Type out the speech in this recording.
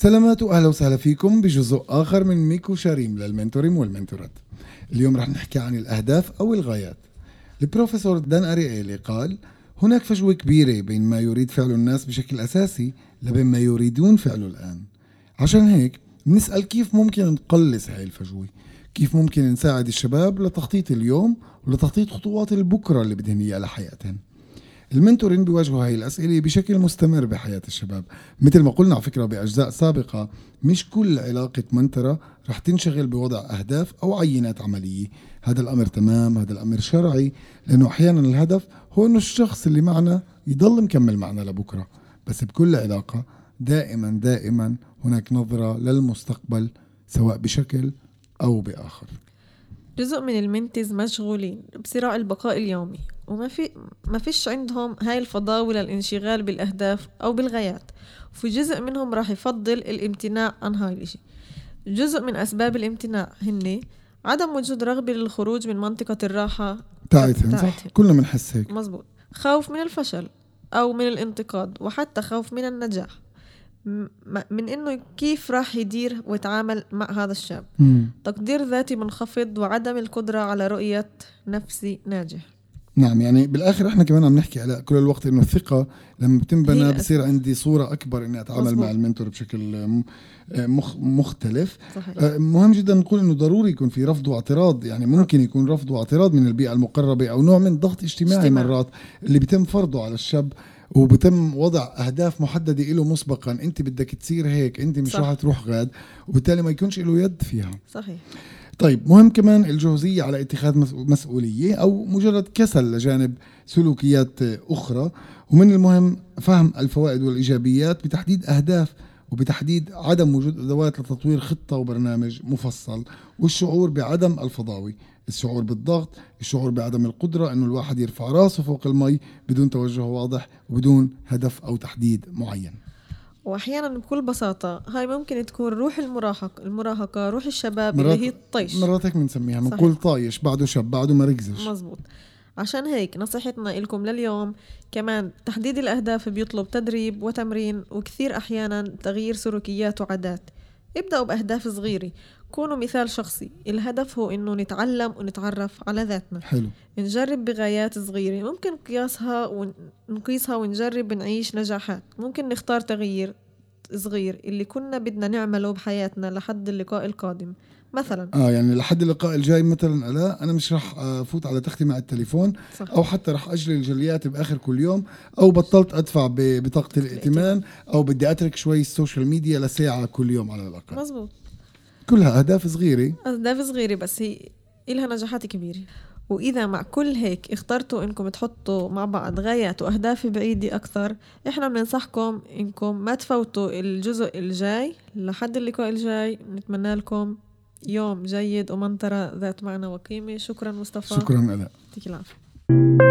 سلامات واهلا وسهلا فيكم بجزء آخر من ميكو شاريم للمنتورين والمنتورات. اليوم رح نحكي عن الأهداف أو الغايات. البروفيسور دان اريالي قال: هناك فجوة كبيرة بين ما يريد فعله الناس بشكل أساسي لبين ما يريدون فعله الآن. عشان هيك بنسأل كيف ممكن نقلص هاي الفجوة؟ كيف ممكن نساعد الشباب لتخطيط اليوم ولتخطيط خطوات البكرة اللي بدهن إياها لحياتهم؟ المنتورين بيواجهوا هاي الأسئلة بشكل مستمر بحياة الشباب. مثل ما قلنا على فكرة بأجزاء سابقة مش كل علاقة منترة رح تنشغل بوضع أهداف أو عينات عملية. هذا الأمر تمام هذا الأمر شرعي لأنه أحيانا الهدف هو أنه الشخص اللي معنا يضل مكمل معنا لبكرة. بس بكل علاقة دائما دائما هناك نظرة للمستقبل سواء بشكل أو بآخر. جزء من المنتز مشغولين بصراع البقاء اليومي. وما في ما فيش عندهم هاي الفضاوة للانشغال بالأهداف أو بالغايات وفي جزء منهم راح يفضل الامتناع عن هاي الإشي. جزء من أسباب الامتناع هن عدم وجود رغبة للخروج من منطقة الراحة تاعتهم صح؟ كلنا بنحس هيك. مزبوط. خوف من الفشل أو من الانتقاد وحتى خوف من النجاح. من إنه كيف راح يدير ويتعامل مع هذا الشاب. مم. تقدير ذاتي منخفض وعدم القدرة على رؤية نفسي ناجح. نعم يعني بالآخر إحنا كمان عم نحكي على كل الوقت إنه الثقة لما بتنبنى بصير عندي صورة أكبر إني أتعامل. مع المنتور بشكل مخ مختلف صحيح. آه، مهم جدا نقول إنه ضروري يكون في رفض واعتراض يعني ممكن يكون رفض واعتراض من البيئة المقربة أو نوع من ضغط اجتماعي اجتماع. مرات اللي بيتم فرضه على الشاب وبتم وضع أهداف محددة له مسبقا أنت بدك تصير هيك أنت مش راح تروح غاد وبالتالي ما يكونش له يد فيها صحيح طيب مهم كمان الجهوزية على اتخاذ مسؤولية أو مجرد كسل لجانب سلوكيات أخرى. ومن المهم فهم الفوائد والإيجابيات بتحديد أهداف وبتحديد عدم وجود أدوات لتطوير خطة وبرنامج مفصل والشعور بعدم الفضاوي. الشعور بالضغط الشعور بعدم القدرة أنه الواحد يرفع راسه فوق المي بدون توجه واضح وبدون هدف أو تحديد معين. وأحيانا بكل بساطة هاي ممكن تكون روح المراهق المراهقة روح الشباب اللي هي الطيش. مرات هيك بنسميها بنقول طايش بعده شاب بعده ما ركزش. مزبوط عشان هيك نصيحتنا لكم لليوم كمان تحديد الأهداف بيطلب تدريب وتمرين وكثير أحيانا تغيير سلوكيات وعادات. ابدأوا بأهداف صغيرة. كونوا مثال شخصي. الهدف هو إنه نتعلم ونتعرف على ذاتنا. حلو. نجرب بغايات صغيرة. ممكن قياسها ونقيسها ونجرب نعيش نجاحات. ممكن نختار تغيير صغير اللي كنا بدنا نعمله بحياتنا لحد اللقاء القادم. مثلا. آه يعني لحد اللقاء الجاي مثلا لا أنا مش رح افوت على تختي مع التليفون صح. أو حتى رح اجلي الجليات بآخر كل يوم أو بطلت أدفع ببطاقه الائتمان أو بدي أترك شوي ال social media لساعة كل يوم على الأقل. مزبوط كلها أهداف صغيرة. أهداف صغيرة بس هي إلها نجاحات كبيرة. وإذا مع كل هيك اخترتوا إنكم تحطوا مع بعض غايات وأهداف بعيدة أكثر إحنا بننصحكم إنكم ما تفوتوا الجزء الجاي لحد اللقاء الجاي. نتمنى لكم يوم جيد ومنطرة ذات معنى وقيمة. شكرا مصطفى. شكرا ألا يعطيك العافية.